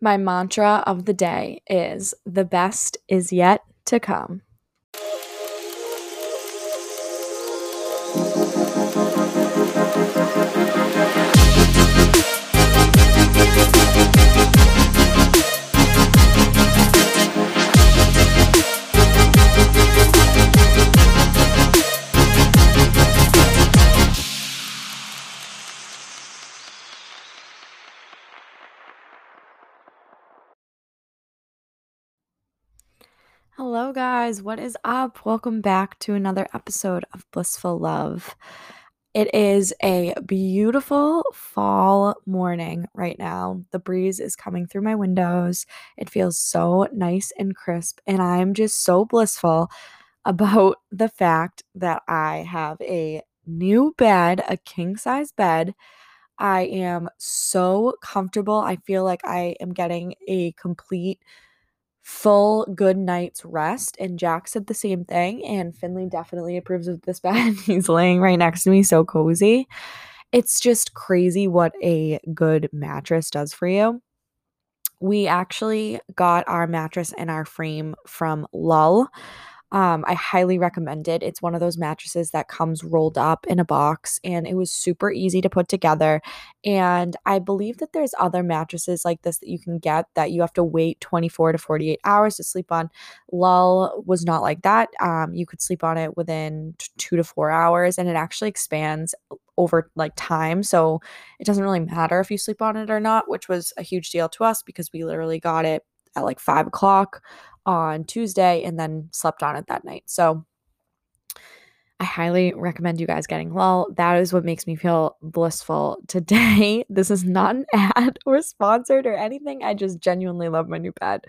My mantra of the day is the best is yet to come. Hello, guys. What is up? Welcome back to another episode of Blissful Love. It is a beautiful fall morning right now. The breeze is coming through my windows. It feels so nice and crisp, and I'm just so blissful about the fact that I have a new bed, a king size bed. I am so comfortable. I feel like I am getting a complete full good night's rest. And Jack said the same thing. And Finley definitely approves of this bed. He's laying right next to me, so cozy. It's just crazy what a good mattress does for you. We actually got our mattress and our frame from Lull. Um, I highly recommend it. It's one of those mattresses that comes rolled up in a box and it was super easy to put together. And I believe that there's other mattresses like this that you can get that you have to wait 24 to 48 hours to sleep on. Lull was not like that. Um, you could sleep on it within t- two to four hours and it actually expands over like time. So it doesn't really matter if you sleep on it or not, which was a huge deal to us because we literally got it at like five o'clock on Tuesday and then slept on it that night. So I highly recommend you guys getting Lull. That is what makes me feel blissful today. This is not an ad or sponsored or anything. I just genuinely love my new bed.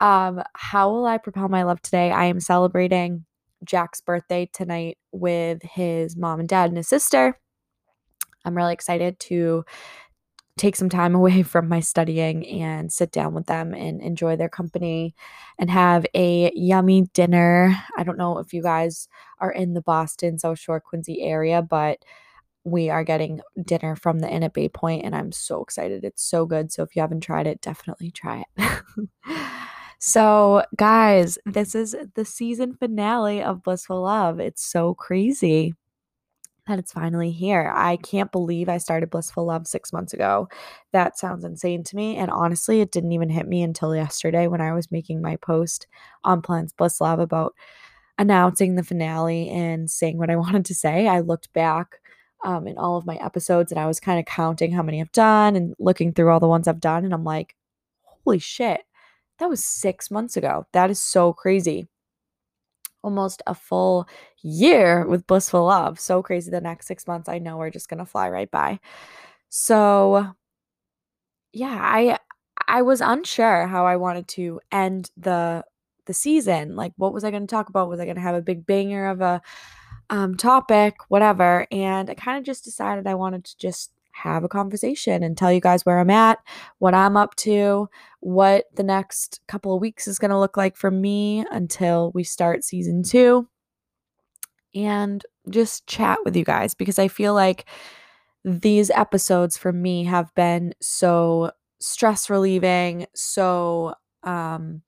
Um, how will I propel my love today? I am celebrating Jack's birthday tonight with his mom and dad and his sister. I'm really excited to take some time away from my studying and sit down with them and enjoy their company and have a yummy dinner. I don't know if you guys are in the Boston, South Shore, Quincy area, but we are getting dinner from the Inn at Bay Pointe, and I'm so excited. It's so good. So if you haven't tried it, definitely try it. so, guys, this is the season finale of Blissful Love. It's so crazy that it's finally here. I can't believe I started Blissful Love six months ago. That sounds insane to me. And honestly, it didn't even hit me until yesterday when I was making my post on Plants Bliss Love about announcing the finale and saying what I wanted to say. I looked back um, in all of my episodes and I was kind of counting how many I've done and looking through all the ones I've done. And I'm like, holy shit, that was six months ago. That is so crazy almost a full year with blissful love. So crazy. The next six months, I know, are just gonna fly right by. So, yeah, I I was unsure how I wanted to end the the season. Like, what was I going to talk about? Was I going to have a big banger of a um, topic, whatever? And I kind of just decided I wanted to just have a conversation and tell you guys where I'm at, what I'm up to, what the next couple of weeks is going to look like for me until we start season two, and just chat with you guys because I feel like these episodes for me have been so stress relieving, so um,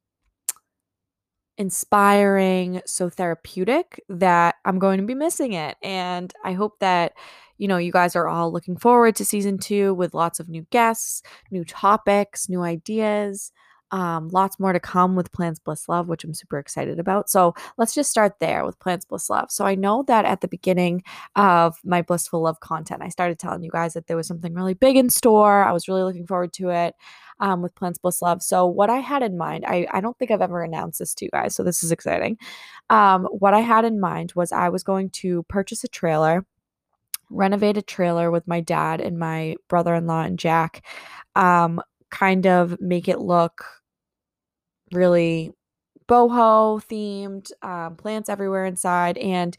inspiring, so therapeutic that I'm going to be missing it. And I hope that you know, you guys are all looking forward to season two with lots of new guests, new topics, new ideas. Um, lots more to come with Plants Bliss Love, which I'm super excited about. So let's just start there with Plants Bliss Love. So I know that at the beginning of my Blissful Love content, I started telling you guys that there was something really big in store. I was really looking forward to it um, with Plants Bliss Love. So what I had in mind, I, I don't think I've ever announced this to you guys, so this is exciting. Um, what I had in mind was I was going to purchase a trailer renovate a trailer with my dad and my brother-in-law and Jack. Um, kind of make it look really boho themed, um, plants everywhere inside, and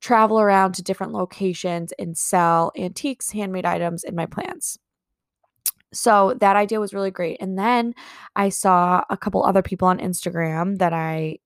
travel around to different locations and sell antiques, handmade items and my plants. So that idea was really great. And then I saw a couple other people on Instagram that I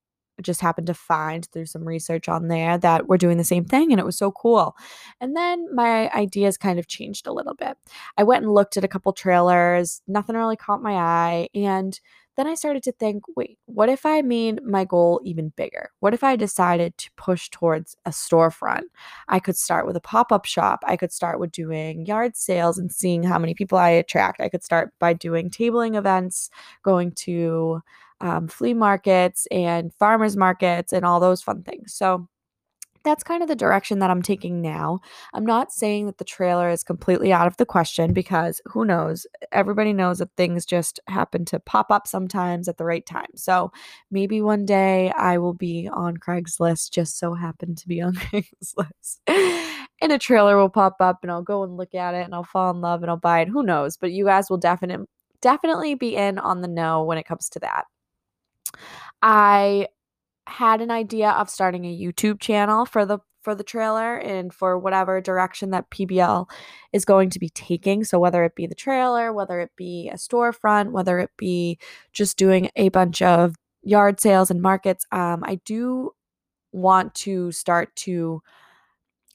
just happened to find through some research on there that we're doing the same thing and it was so cool. And then my ideas kind of changed a little bit. I went and looked at a couple trailers, nothing really caught my eye and then I started to think, wait, what if I made my goal even bigger? What if I decided to push towards a storefront? I could start with a pop up shop. I could start with doing yard sales and seeing how many people I attract. I could start by doing tabling events, going to um, flea markets and farmers markets and all those fun things. So, that's kind of the direction that I'm taking now. I'm not saying that the trailer is completely out of the question because who knows? Everybody knows that things just happen to pop up sometimes at the right time. So maybe one day I will be on Craigslist, just so happen to be on Craigslist. and a trailer will pop up and I'll go and look at it and I'll fall in love and I'll buy it. Who knows? But you guys will definitely definitely be in on the know when it comes to that. I had an idea of starting a YouTube channel for the for the trailer and for whatever direction that PBL is going to be taking. So whether it be the trailer, whether it be a storefront, whether it be just doing a bunch of yard sales and markets, um, I do want to start to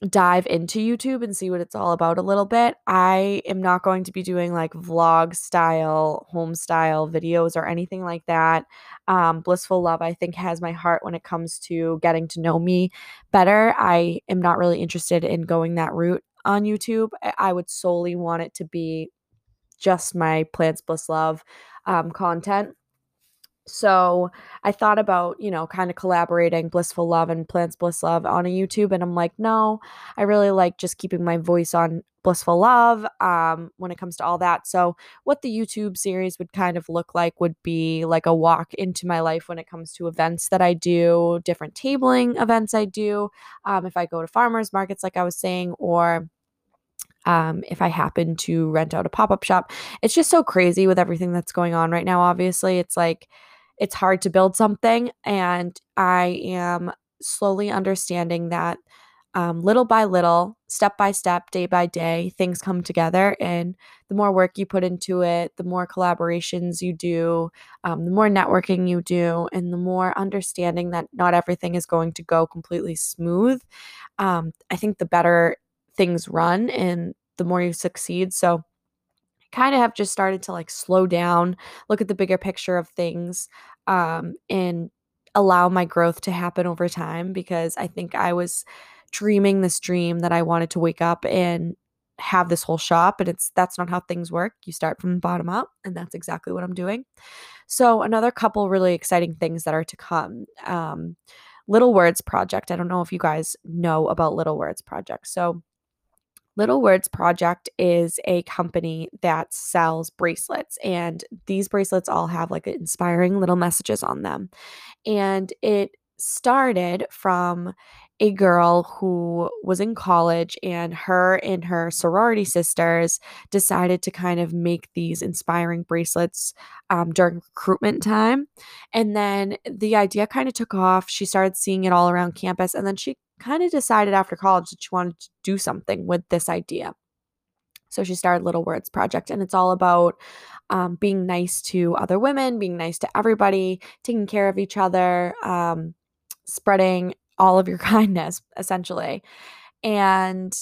dive into YouTube and see what it's all about a little bit. I am not going to be doing like vlog style, home style videos or anything like that. Um, Blissful Love, I think, has my heart when it comes to getting to know me better. I am not really interested in going that route on YouTube. I would solely want it to be just my Plants Bliss Love um, content. So I thought about, you know, kind of collaborating Blissful Love and Plants Bliss Love on a YouTube. And I'm like, no, I really like just keeping my voice on Blissful Love um, when it comes to all that. So, what the YouTube series would kind of look like would be like a walk into my life when it comes to events that I do, different tabling events I do. Um, if I go to farmers markets, like I was saying, or um, if I happen to rent out a pop up shop. It's just so crazy with everything that's going on right now. Obviously, it's like, it's hard to build something. And I am slowly understanding that um, little by little, step by step, day by day, things come together. And the more work you put into it, the more collaborations you do, um, the more networking you do, and the more understanding that not everything is going to go completely smooth, um, I think the better things run and the more you succeed. So, kind of have just started to like slow down, look at the bigger picture of things, um, and allow my growth to happen over time because I think I was dreaming this dream that I wanted to wake up and have this whole shop and it's that's not how things work. You start from the bottom up and that's exactly what I'm doing. So another couple really exciting things that are to come. Um, Little Words Project. I don't know if you guys know about Little Words Project. So Little Words Project is a company that sells bracelets, and these bracelets all have like inspiring little messages on them. And it started from a girl who was in college, and her and her sorority sisters decided to kind of make these inspiring bracelets um, during recruitment time. And then the idea kind of took off. She started seeing it all around campus, and then she kind of decided after college that she wanted to do something with this idea. So she started Little Words Project, and it's all about um, being nice to other women, being nice to everybody, taking care of each other, um, spreading all of your kindness, essentially. And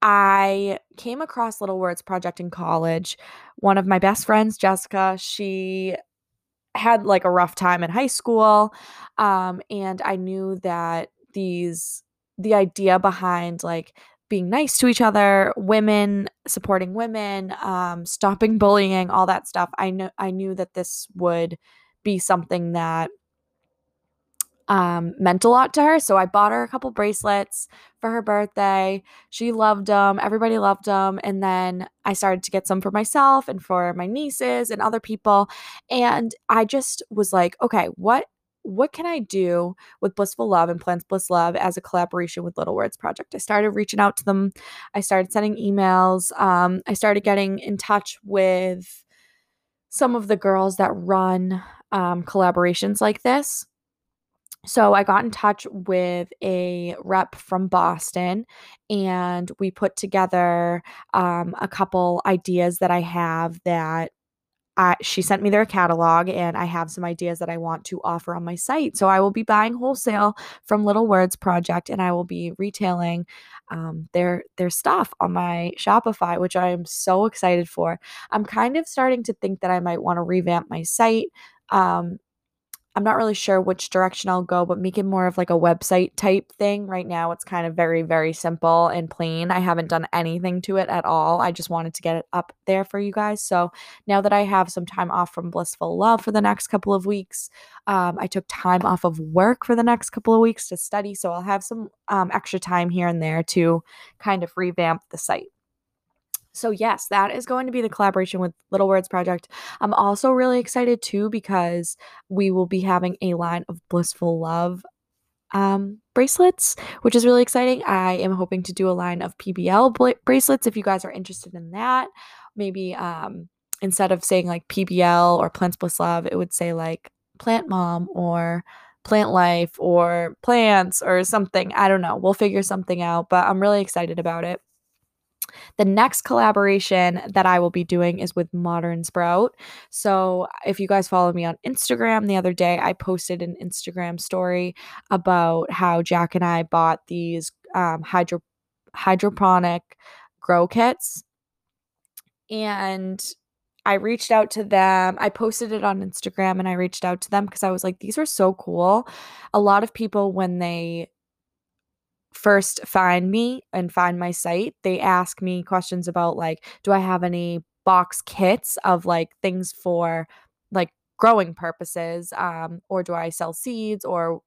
I came across Little Words Project in college. One of my best friends, Jessica, she had like a rough time in high school. Um, and I knew that these the idea behind like being nice to each other, women supporting women, um, stopping bullying, all that stuff. I know I knew that this would be something that um, meant a lot to her. So I bought her a couple bracelets for her birthday. She loved them. Everybody loved them. And then I started to get some for myself and for my nieces and other people. And I just was like, okay, what what can I do with Blissful Love and Plants Bliss Love as a collaboration with Little Words Project? I started reaching out to them. I started sending emails. Um, I started getting in touch with some of the girls that run um, collaborations like this. So I got in touch with a rep from Boston and we put together um, a couple ideas that I have that I, she sent me their catalog and I have some ideas that I want to offer on my site. So I will be buying wholesale from Little Words Project and I will be retailing um, their their stuff on my Shopify, which I am so excited for. I'm kind of starting to think that I might want to revamp my site. Um, I'm not really sure which direction I'll go, but make it more of like a website type thing. Right now, it's kind of very, very simple and plain. I haven't done anything to it at all. I just wanted to get it up there for you guys. So now that I have some time off from Blissful Love for the next couple of weeks, um, I took time off of work for the next couple of weeks to study. So I'll have some um, extra time here and there to kind of revamp the site. So, yes, that is going to be the collaboration with Little Words Project. I'm also really excited too because we will be having a line of Blissful Love um, bracelets, which is really exciting. I am hoping to do a line of PBL bl- bracelets if you guys are interested in that. Maybe um, instead of saying like PBL or Plants Bliss Love, it would say like Plant Mom or Plant Life or Plants or something. I don't know. We'll figure something out, but I'm really excited about it. The next collaboration that I will be doing is with Modern Sprout. So, if you guys follow me on Instagram, the other day I posted an Instagram story about how Jack and I bought these um, hydro hydroponic grow kits. And I reached out to them. I posted it on Instagram and I reached out to them because I was like, these are so cool. A lot of people, when they first find me and find my site, they ask me questions about like, do I have any box kits of like things for like growing purposes? Um, or do I sell seeds or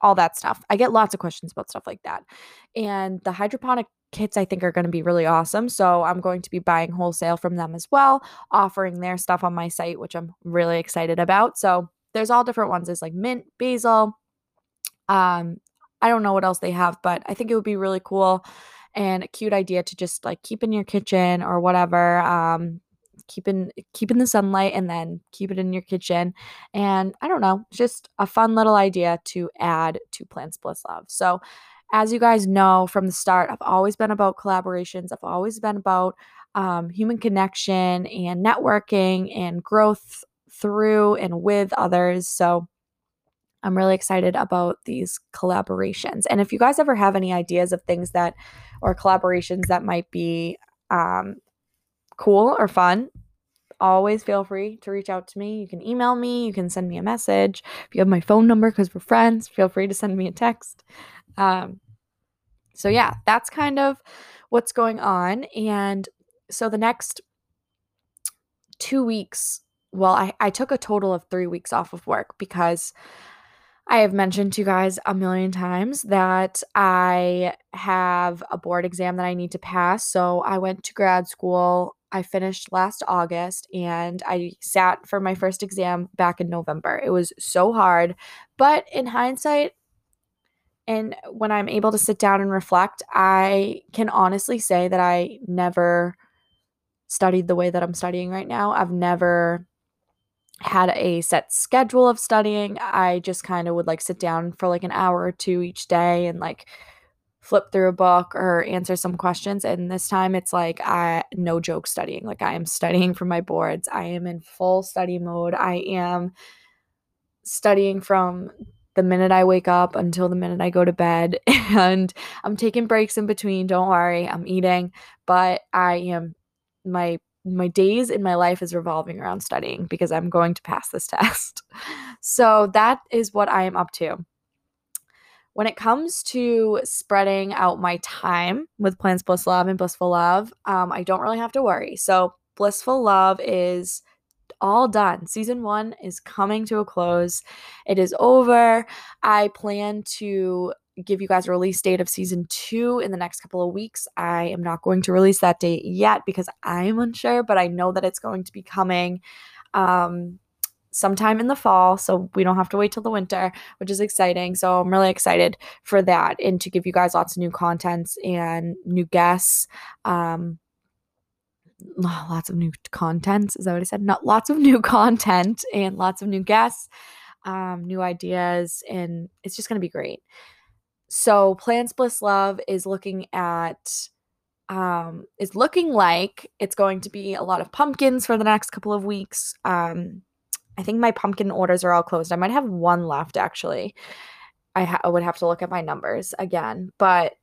all that stuff? I get lots of questions about stuff like that. And the hydroponic kits I think are going to be really awesome. So I'm going to be buying wholesale from them as well, offering their stuff on my site, which I'm really excited about. So there's all different ones. There's like mint, basil, um, I don't know what else they have, but I think it would be really cool and a cute idea to just like keep in your kitchen or whatever. Um, keep in keep in the sunlight and then keep it in your kitchen. And I don't know, just a fun little idea to add to Plants Bliss Love. So as you guys know from the start, I've always been about collaborations. I've always been about um, human connection and networking and growth through and with others. So I'm really excited about these collaborations. And if you guys ever have any ideas of things that or collaborations that might be um, cool or fun, always feel free to reach out to me. You can email me, you can send me a message. If you have my phone number because we're friends, feel free to send me a text. Um, so, yeah, that's kind of what's going on. And so the next two weeks, well, I, I took a total of three weeks off of work because I have mentioned to you guys a million times that I have a board exam that I need to pass. So I went to grad school. I finished last August and I sat for my first exam back in November. It was so hard. But in hindsight, and when I'm able to sit down and reflect, I can honestly say that I never studied the way that I'm studying right now. I've never had a set schedule of studying. I just kind of would like sit down for like an hour or two each day and like flip through a book or answer some questions. And this time it's like I no joke studying. Like I am studying for my boards. I am in full study mode. I am studying from the minute I wake up until the minute I go to bed. And I'm taking breaks in between. Don't worry, I'm eating, but I am my my days in my life is revolving around studying because I'm going to pass this test. so that is what I am up to. When it comes to spreading out my time with Plants Bliss Love and Blissful Love, um, I don't really have to worry. So Blissful Love is all done. Season one is coming to a close. It is over. I plan to give you guys a release date of season two in the next couple of weeks. I am not going to release that date yet because I'm unsure, but I know that it's going to be coming um, sometime in the fall. So we don't have to wait till the winter, which is exciting. So I'm really excited for that and to give you guys lots of new contents and new guests. Um, lots of new contents. Is that what I said? Not lots of new content and lots of new guests, um, new ideas, and it's just going to be great. So, Plants Bliss Love is looking at um, is looking like it's going to be a lot of pumpkins for the next couple of weeks. Um, I think my pumpkin orders are all closed. I might have one left actually. I, ha- I would have to look at my numbers again, but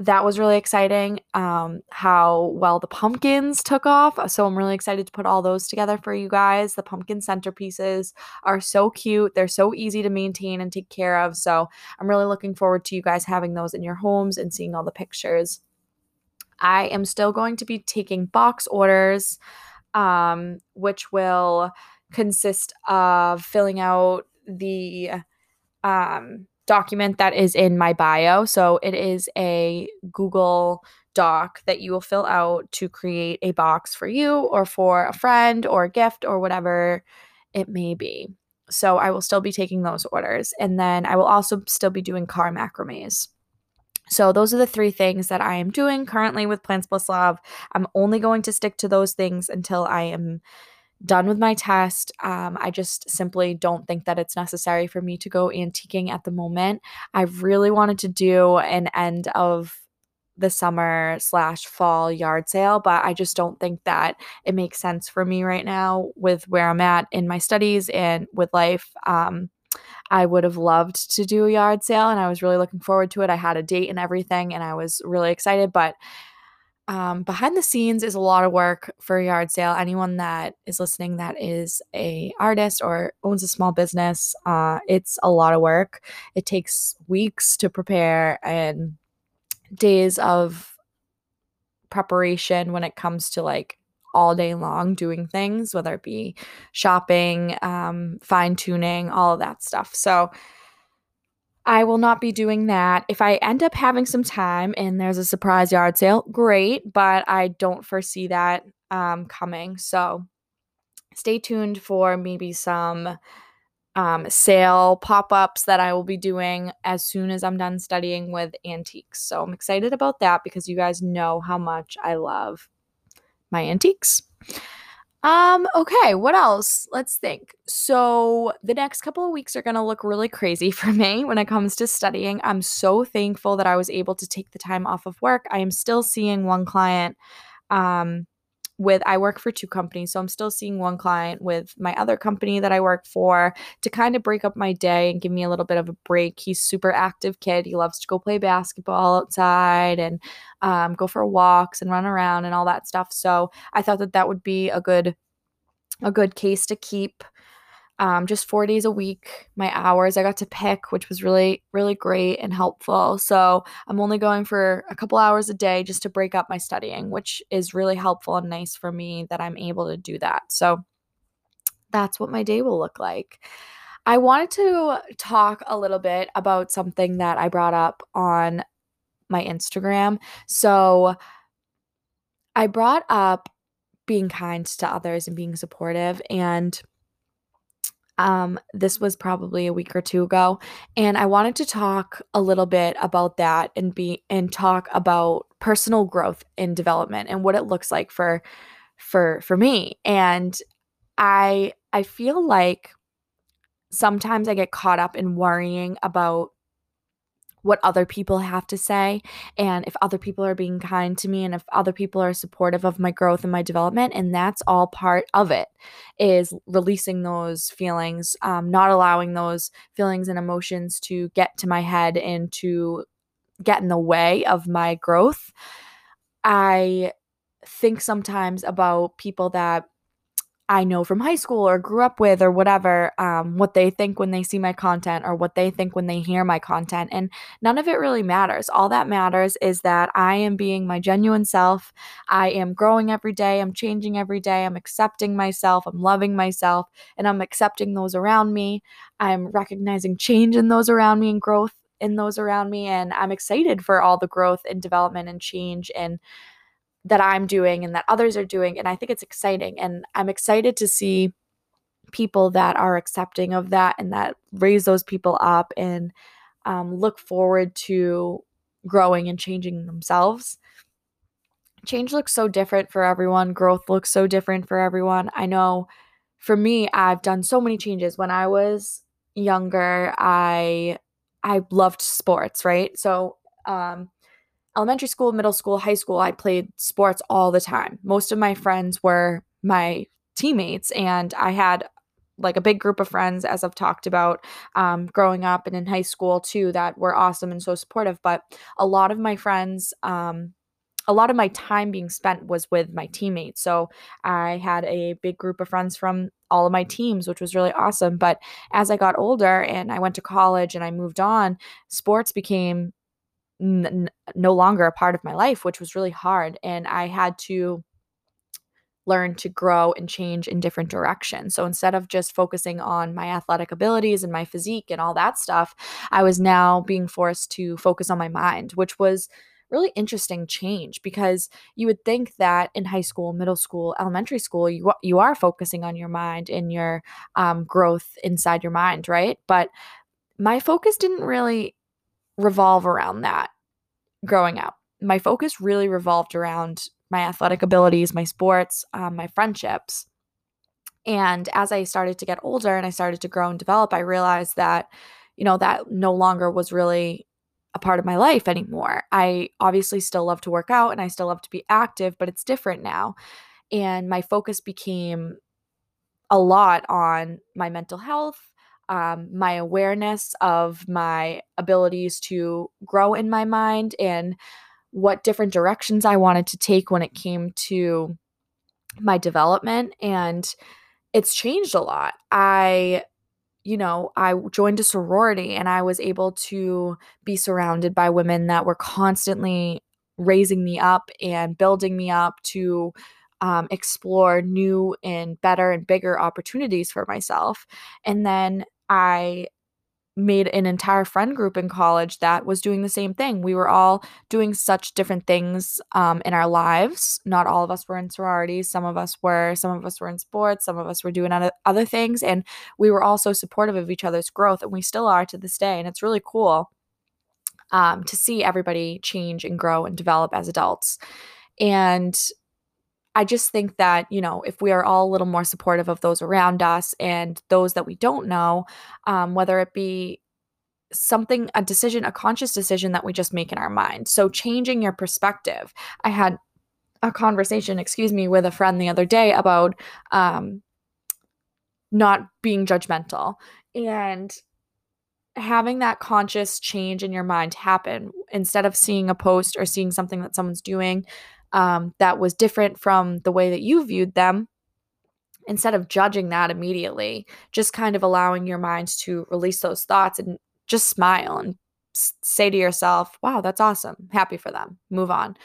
that was really exciting. Um, how well the pumpkins took off. So I'm really excited to put all those together for you guys. The pumpkin centerpieces are so cute. They're so easy to maintain and take care of. So I'm really looking forward to you guys having those in your homes and seeing all the pictures. I am still going to be taking box orders, um, which will consist of filling out the um, document that is in my bio. So it is a Google doc that you will fill out to create a box for you or for a friend or a gift or whatever it may be. So I will still be taking those orders. And then I will also still be doing car macrames. So those are the three things that I am doing currently with Plants Bliss Love. I'm only going to stick to those things until I am done with my test. Um, I just simply don't think that it's necessary for me to go antiquing at the moment. I really wanted to do an end of the summer slash fall yard sale, but I just don't think that it makes sense for me right now with where I'm at in my studies and with life. Um, I would have loved to do a yard sale and I was really looking forward to it. I had a date and everything and I was really excited, but um, behind the scenes is a lot of work for a yard sale. Anyone that is listening that is a artist or owns a small business, uh, it's a lot of work. It takes weeks to prepare and days of preparation when it comes to like all day long doing things, whether it be shopping, um, fine tuning, all of that stuff. So I will not be doing that. If I end up having some time and there's a surprise yard sale, great, but I don't foresee that um, coming. So stay tuned for maybe some um, sale pop ups that I will be doing as soon as I'm done studying with antiques. So I'm excited about that because you guys know how much I love my antiques. Um, okay, what else? Let's think. So, the next couple of weeks are going to look really crazy for me when it comes to studying. I'm so thankful that I was able to take the time off of work. I am still seeing one client um with I work for two companies, so I'm still seeing one client with my other company that I work for to kind of break up my day and give me a little bit of a break. He's super active kid. He loves to go play basketball outside and um, go for walks and run around and all that stuff. So I thought that that would be a good a good case to keep um, just four days a week, my hours I got to pick, which was really, really great and helpful. So I'm only going for a couple hours a day just to break up my studying, which is really helpful and nice for me that I'm able to do that. So that's what my day will look like. I wanted to talk a little bit about something that I brought up on my Instagram. So I brought up being kind to others and being supportive and um, this was probably a week or two ago, and I wanted to talk a little bit about that and be and talk about personal growth and development and what it looks like for for for me. And I I feel like sometimes I get caught up in worrying about what other people have to say and if other people are being kind to me and if other people are supportive of my growth and my development and that's all part of it is releasing those feelings um, not allowing those feelings and emotions to get to my head and to get in the way of my growth. I think sometimes about people that I know from high school or grew up with or whatever, um, what they think when they see my content or what they think when they hear my content. And none of it really matters. All that matters is that I am being my genuine self. I am growing every day. I'm changing every day. I'm accepting myself. I'm loving myself and I'm accepting those around me. I'm recognizing change in those around me and growth in those around me. And I'm excited for all the growth and development and change and that I'm doing and that others are doing. And I think it's exciting. And I'm excited to see people that are accepting of that and that raise those people up and um, look forward to growing and changing themselves. Change looks so different for everyone, growth looks so different for everyone. I know for me, I've done so many changes. When I was younger, I I loved sports, right? So um elementary school, middle school, high school, I played sports all the time. Most of my friends were my teammates, and I had like a big group of friends, as I've talked about um, growing up and in high school too, that were awesome and so supportive. But a lot of my friends, um, a lot of my time being spent was with my teammates. So I had a big group of friends from all of my teams, which was really awesome. But as I got older and I went to college and I moved on, sports became n- no longer a part of my life, which was really hard. And I had to learn to grow and change in different directions. So instead of just focusing on my athletic abilities and my physique and all that stuff, I was now being forced to focus on my mind, which was really interesting change because you would think that in high school, middle school, elementary school, you you are focusing on your mind and your um, growth inside your mind, right? But my focus didn't really revolve around that growing up. My focus really revolved around my athletic abilities, my sports, um, my friendships. And as I started to get older and I started to grow and develop, I realized that, you know, that no longer was really a part of my life anymore. I obviously still love to work out and I still love to be active, but it's different now. And my focus became a lot on my mental health, um, my awareness of my abilities to grow in my mind and what different directions I wanted to take when it came to my development. And it's changed a lot. I, you know, I joined a sorority and I was able to be surrounded by women that were constantly raising me up and building me up to um, explore new and better and bigger opportunities for myself. And then I made an entire friend group in college that was doing the same thing. We were all doing such different things um, in our lives. Not all of us were in sororities. Some of us were. Some of us were in sports. Some of us were doing other, things. And we were all so supportive of each other's growth. And we still are to this day. And it's really cool um, to see everybody change and grow and develop as adults. And I just think that, you know, if we are all a little more supportive of those around us and those that we don't know, um, whether it be something, a decision, a conscious decision that we just make in our mind. So changing your perspective. I had a conversation, excuse me, with a friend the other day about um, not being judgmental and having that conscious change in your mind happen instead of seeing a post or seeing something that someone's doing um, that was different from the way that you viewed them instead of judging that immediately just kind of allowing your mind to release those thoughts and just smile and say to yourself wow that's awesome. Happy for them. Move on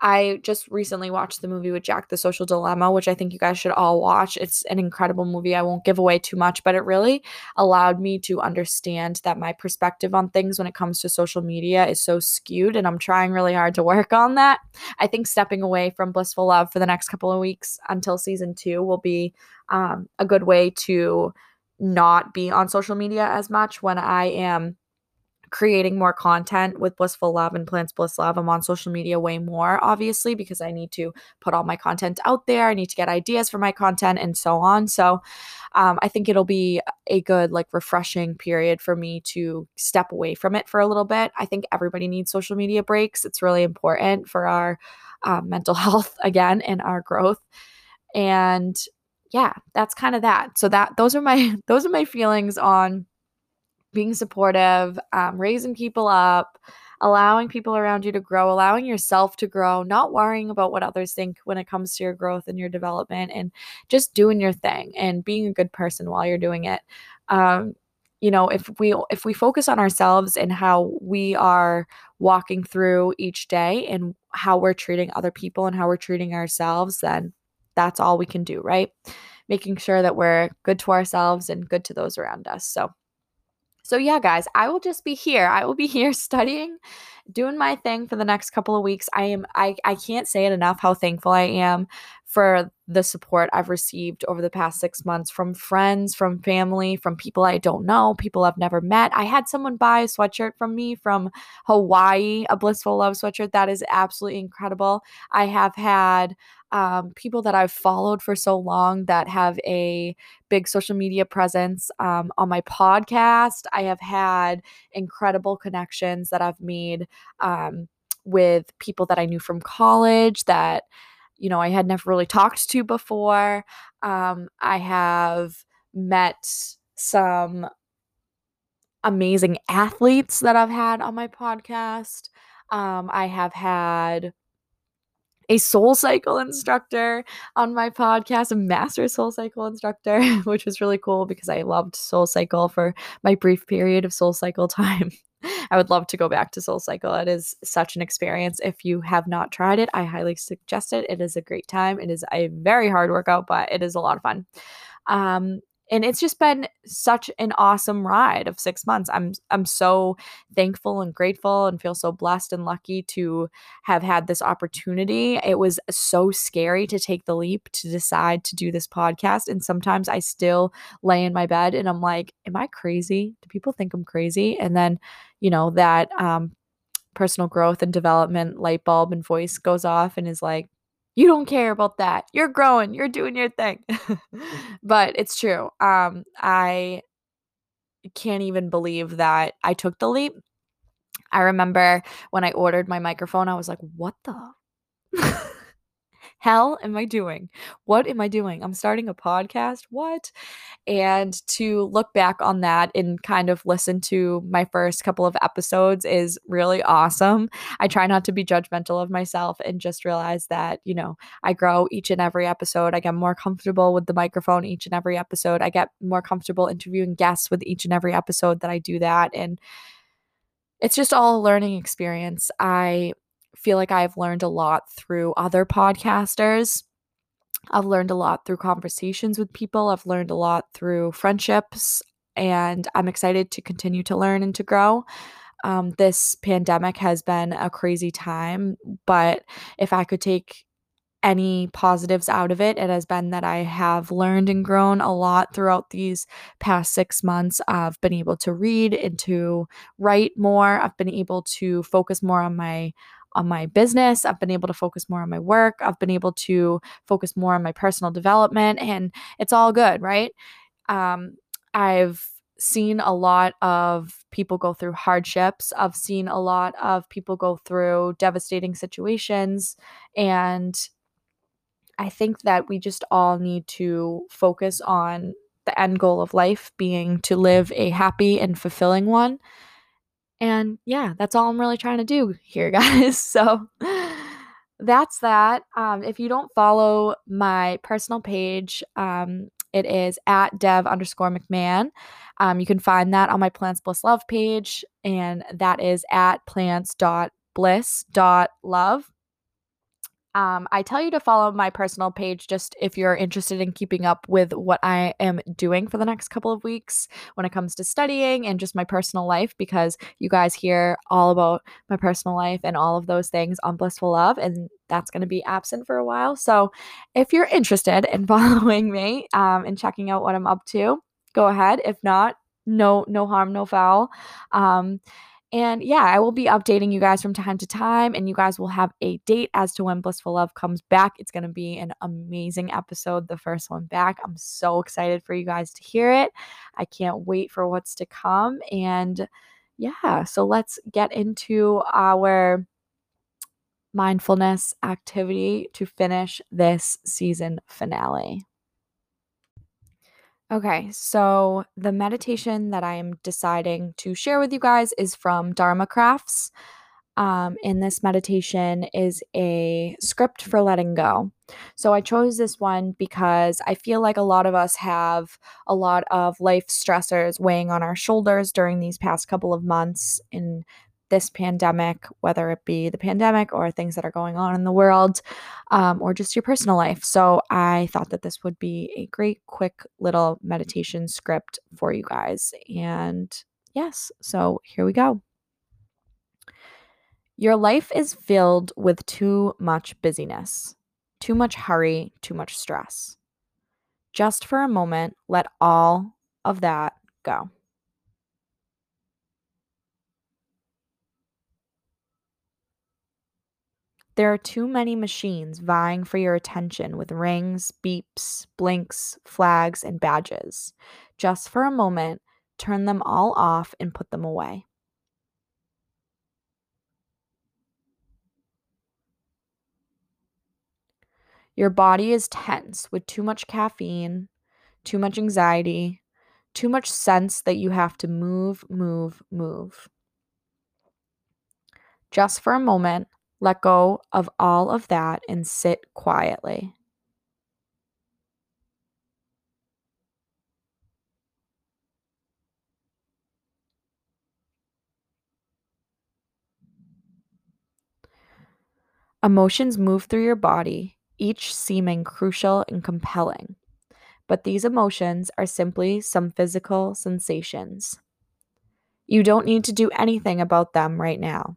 I just recently watched the movie with Jack, The Social Dilemma, which I think you guys should all watch. It's an incredible movie. I won't give away too much, but it really allowed me to understand that my perspective on things when it comes to social media is so skewed, and I'm trying really hard to work on that. I think stepping away from Blissful Love for the next couple of weeks until season two will be um, a good way to not be on social media as much when I am creating more content with Blissful Love and Plants Bliss Love. I'm on social media way more, obviously, because I need to put all my content out there. I need to get ideas for my content and so on. So um, I think it'll be a good, like, refreshing period for me to step away from it for a little bit. I think everybody needs social media breaks. It's really important for our um, mental health again and our growth. And yeah, that's kind of that. So that those are my those are my feelings on being supportive, um, raising people up, allowing people around you to grow, allowing yourself to grow, not worrying about what others think when it comes to your growth and your development, and just doing your thing and being a good person while you're doing it. Um, you know, if we if we focus on ourselves and how we are walking through each day and how we're treating other people and how we're treating ourselves, then that's all we can do, right? Making sure that we're good to ourselves and good to those around us. So so, yeah, guys, I will just be here. I will be here studying, doing my thing for the next couple of weeks. I am, I, I can't say it enough how thankful I am for the support I've received over the past six months from friends, from family, from people I don't know, people I've never met. I had someone buy a sweatshirt from me from Hawaii, a Blissful Love sweatshirt. That is absolutely incredible. I have had um, people that I've followed for so long that have a big social media presence um, on my podcast. I have had incredible connections that I've made. Um, with people that I knew from college that, you know, I had never really talked to before. Um, I have met some amazing athletes that I've had on my podcast. Um, I have had a soul cycle instructor on my podcast, a master soul cycle instructor, which was really cool because I loved soul cycle for my brief period of soul cycle time. I would love to go back to Soul Cycle. It is such an experience. If you have not tried it, I highly suggest it. It is a great time. It is a very hard workout, but it is a lot of fun. Um, and it's just been such an awesome ride of 6 months. I'm I'm so thankful and grateful and feel so blessed and lucky to have had this opportunity. It was so scary to take the leap to decide to do this podcast and sometimes I still lay in my bed and I'm like, am I crazy? Do people think I'm crazy? And then, you know, that um personal growth and development light bulb and voice goes off and is like you don't care about that. You're growing, you're doing your thing. but it's true. Um, I can't even believe that I took the leap. I remember when I ordered my microphone, I was like, what the hell am I doing? What am I doing? I'm starting a podcast? What? And to look back on that and kind of listen to my first couple of episodes is really awesome. I try not to be judgmental of myself and just realize that, you know, I grow each and every episode. I get more comfortable with the microphone each and every episode. I get more comfortable interviewing guests with each and every episode that I do that. And it's just all a learning experience. I feel like I've learned a lot through other podcasters. I've learned a lot through conversations with people. I've learned a lot through friendships, and I'm excited to continue to learn and to grow. Um, this pandemic has been a crazy time, but if I could take any positives out of it, it has been that I have learned and grown a lot throughout these past six months. I've been able to read and to write more. I've been able to focus more on my on my business. I've been able to focus more on my work. I've been able to focus more on my personal development, and it's all good, right? Um, I've seen a lot of people go through hardships. I've seen a lot of people go through devastating situations. And I think that we just all need to focus on the end goal of life being to live a happy and fulfilling one. And yeah, that's all I'm really trying to do here, guys. So that's that. Um, if you don't follow my personal page, um, it is at dev underscore McMahon. Um, you can find that on my Plants Bliss Love page, and that is at plants.bliss.love. Um, I tell you to follow my personal page just if you're interested in keeping up with what I am doing for the next couple of weeks when it comes to studying and just my personal life, because you guys hear all about my personal life and all of those things on Blissful Love, and that's going to be absent for a while. So if you're interested in following me um, and checking out what I'm up to, go ahead. If not, no, no harm, no foul. Um, and yeah, I will be updating you guys from time to time, and you guys will have a date as to when Blissful Love comes back. It's going to be an amazing episode, the first one back. I'm so excited for you guys to hear it. I can't wait for what's to come. And yeah, so let's get into our mindfulness activity to finish this season finale. Okay, so the meditation that I'm deciding to share with you guys is from Dharma Crafts. Um, and this meditation is a script for letting go. So I chose this one because I feel like a lot of us have a lot of life stressors weighing on our shoulders during these past couple of months. And this pandemic, whether it be the pandemic or things that are going on in the world um, or just your personal life. So I thought that this would be a great, quick little meditation script for you guys. And yes, so here we go. Your life is filled with too much busyness, too much hurry, too much stress. Just for a moment, let all of that go. There are too many machines vying for your attention with rings, beeps, blinks, flags, and badges. Just for a moment, turn them all off and put them away. Your body is tense with too much caffeine, too much anxiety, too much sense that you have to move, move, move. Just for a moment, let go of all of that and sit quietly. Emotions move through your body, each seeming crucial and compelling. But these emotions are simply some physical sensations. You don't need to do anything about them right now.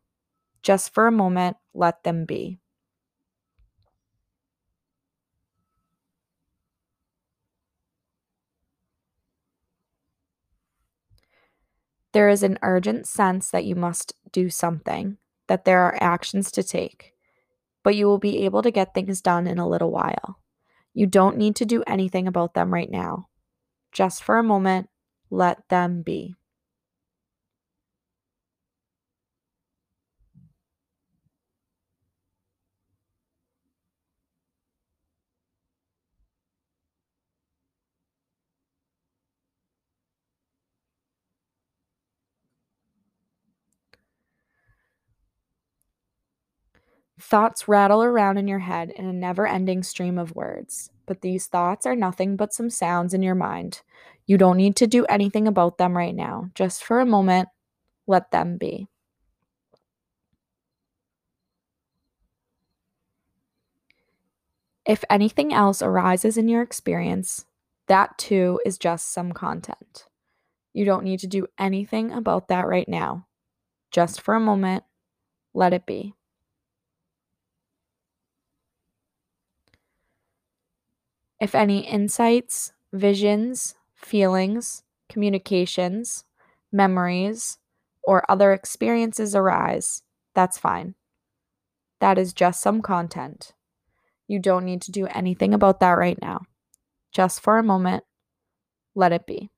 Just for a moment, let them be. There is an urgent sense that you must do something, that there are actions to take, but you will be able to get things done in a little while. You don't need to do anything about them right now. Just for a moment, let them be. Thoughts rattle around in your head in a never ending stream of words, but these thoughts are nothing but some sounds in your mind. You don't need to do anything about them right now. Just for a moment, let them be. If anything else arises in your experience, that too is just some content. You don't need to do anything about that right now. Just for a moment, let it be. If any insights, visions, feelings, communications, memories, or other experiences arise, that's fine. That is just some content. You don't need to do anything about that right now. Just for a moment, let it be.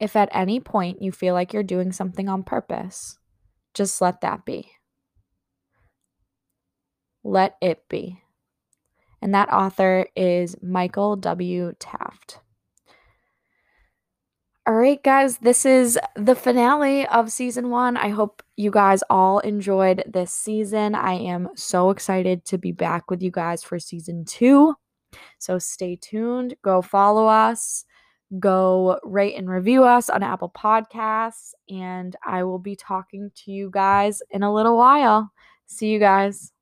If at any point you feel like you're doing something on purpose, just let that be. Let it be. And that author is Michael W. Taft. All right, guys, this is the finale of season one. I hope you guys all enjoyed this season. I am so excited to be back with you guys for season two. So stay tuned, go follow us go rate and review us on Apple Podcasts. And I will be talking to you guys in a little while. See you guys.